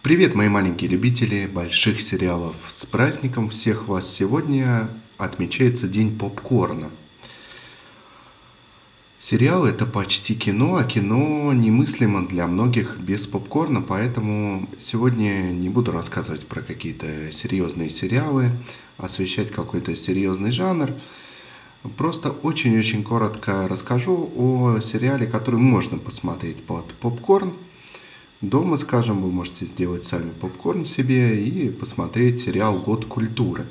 Привет, мои маленькие любители больших сериалов. С праздником всех вас сегодня отмечается День попкорна. Сериал это почти кино, а кино немыслимо для многих без попкорна, поэтому сегодня не буду рассказывать про какие-то серьезные сериалы, освещать какой-то серьезный жанр. Просто очень-очень коротко расскажу о сериале, который можно посмотреть под попкорн – Дома, скажем, вы можете сделать сами попкорн себе и посмотреть сериал «Год культуры».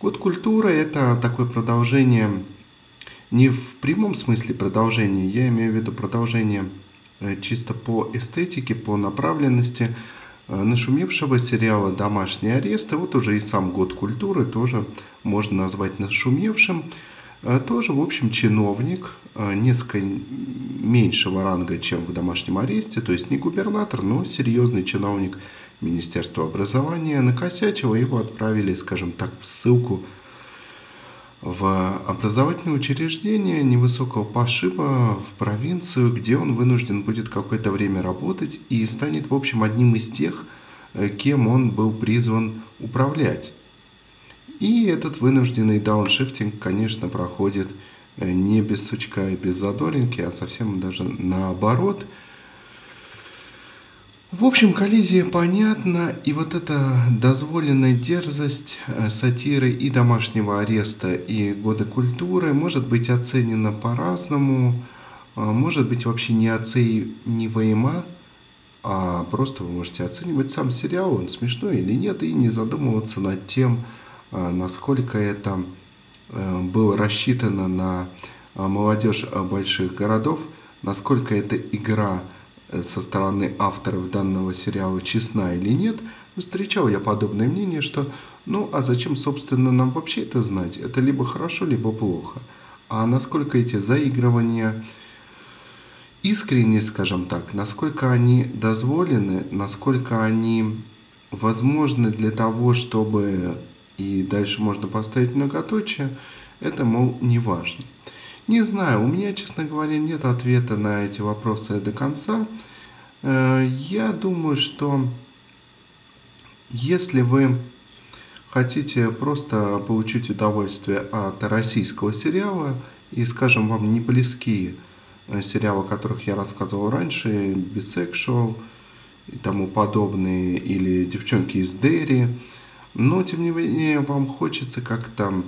«Год культуры» — это такое продолжение, не в прямом смысле продолжение, я имею в виду продолжение э, чисто по эстетике, по направленности э, нашумевшего сериала «Домашний арест». И вот уже и сам «Год культуры» тоже можно назвать нашумевшим. Э, тоже, в общем, чиновник, э, несколько меньшего ранга, чем в домашнем аресте, то есть не губернатор, но серьезный чиновник Министерства образования, накосячил, его отправили, скажем так, в ссылку в образовательное учреждение невысокого пошиба в провинцию, где он вынужден будет какое-то время работать и станет, в общем, одним из тех, э, кем он был призван управлять. И этот вынужденный дауншифтинг, конечно, проходит э, не без сучка и без задоринки, а совсем даже наоборот. В общем, коллизия понятна, и вот эта дозволенная дерзость э, сатиры и домашнего ареста, и годы культуры может быть оценена по-разному, а может быть вообще не оцениваема, а просто вы можете оценивать сам сериал, он смешной или нет, и не задумываться над тем, насколько это э, было рассчитано на а, молодежь а, больших городов, насколько эта игра э, со стороны авторов данного сериала честна или нет, встречал я подобное мнение, что ну а зачем, собственно, нам вообще это знать? Это либо хорошо, либо плохо. А насколько эти заигрывания искренне, скажем так, насколько они дозволены, насколько они возможны для того, чтобы и дальше можно поставить многоточие, это, мол, не важно. Не знаю, у меня, честно говоря, нет ответа на эти вопросы до конца. Э, я думаю, что если вы хотите просто получить удовольствие от российского сериала, и, скажем, вам не близки э, сериалы, о которых я рассказывал раньше, «Бисексуал» и тому подобные, или «Девчонки из Дерри», но, тем не менее, вам хочется как-то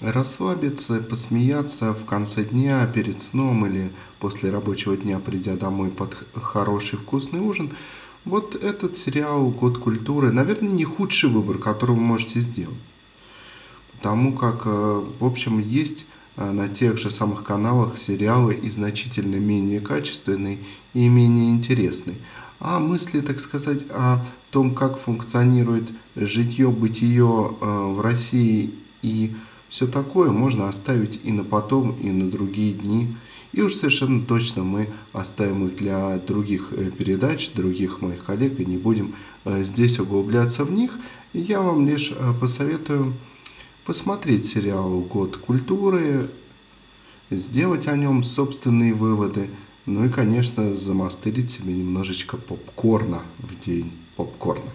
расслабиться, посмеяться в конце дня, перед сном или после рабочего дня, придя домой под хороший вкусный ужин. Вот этот сериал «Год культуры», наверное, не худший выбор, который вы можете сделать. Потому как, э, в общем, есть э, на тех же самых каналах сериалы и значительно менее качественные и менее интересные а мысли, так сказать, о том, как функционирует житье, бытие э, в России и все такое можно оставить и на потом, и на другие дни. И уж совершенно точно мы оставим их для других э, передач, других моих коллег, и не будем э, здесь углубляться в них. Я вам лишь посоветую посмотреть сериал «Год культуры», сделать о нем собственные выводы – ну и, конечно, замастырить себе немножечко попкорна в день попкорна.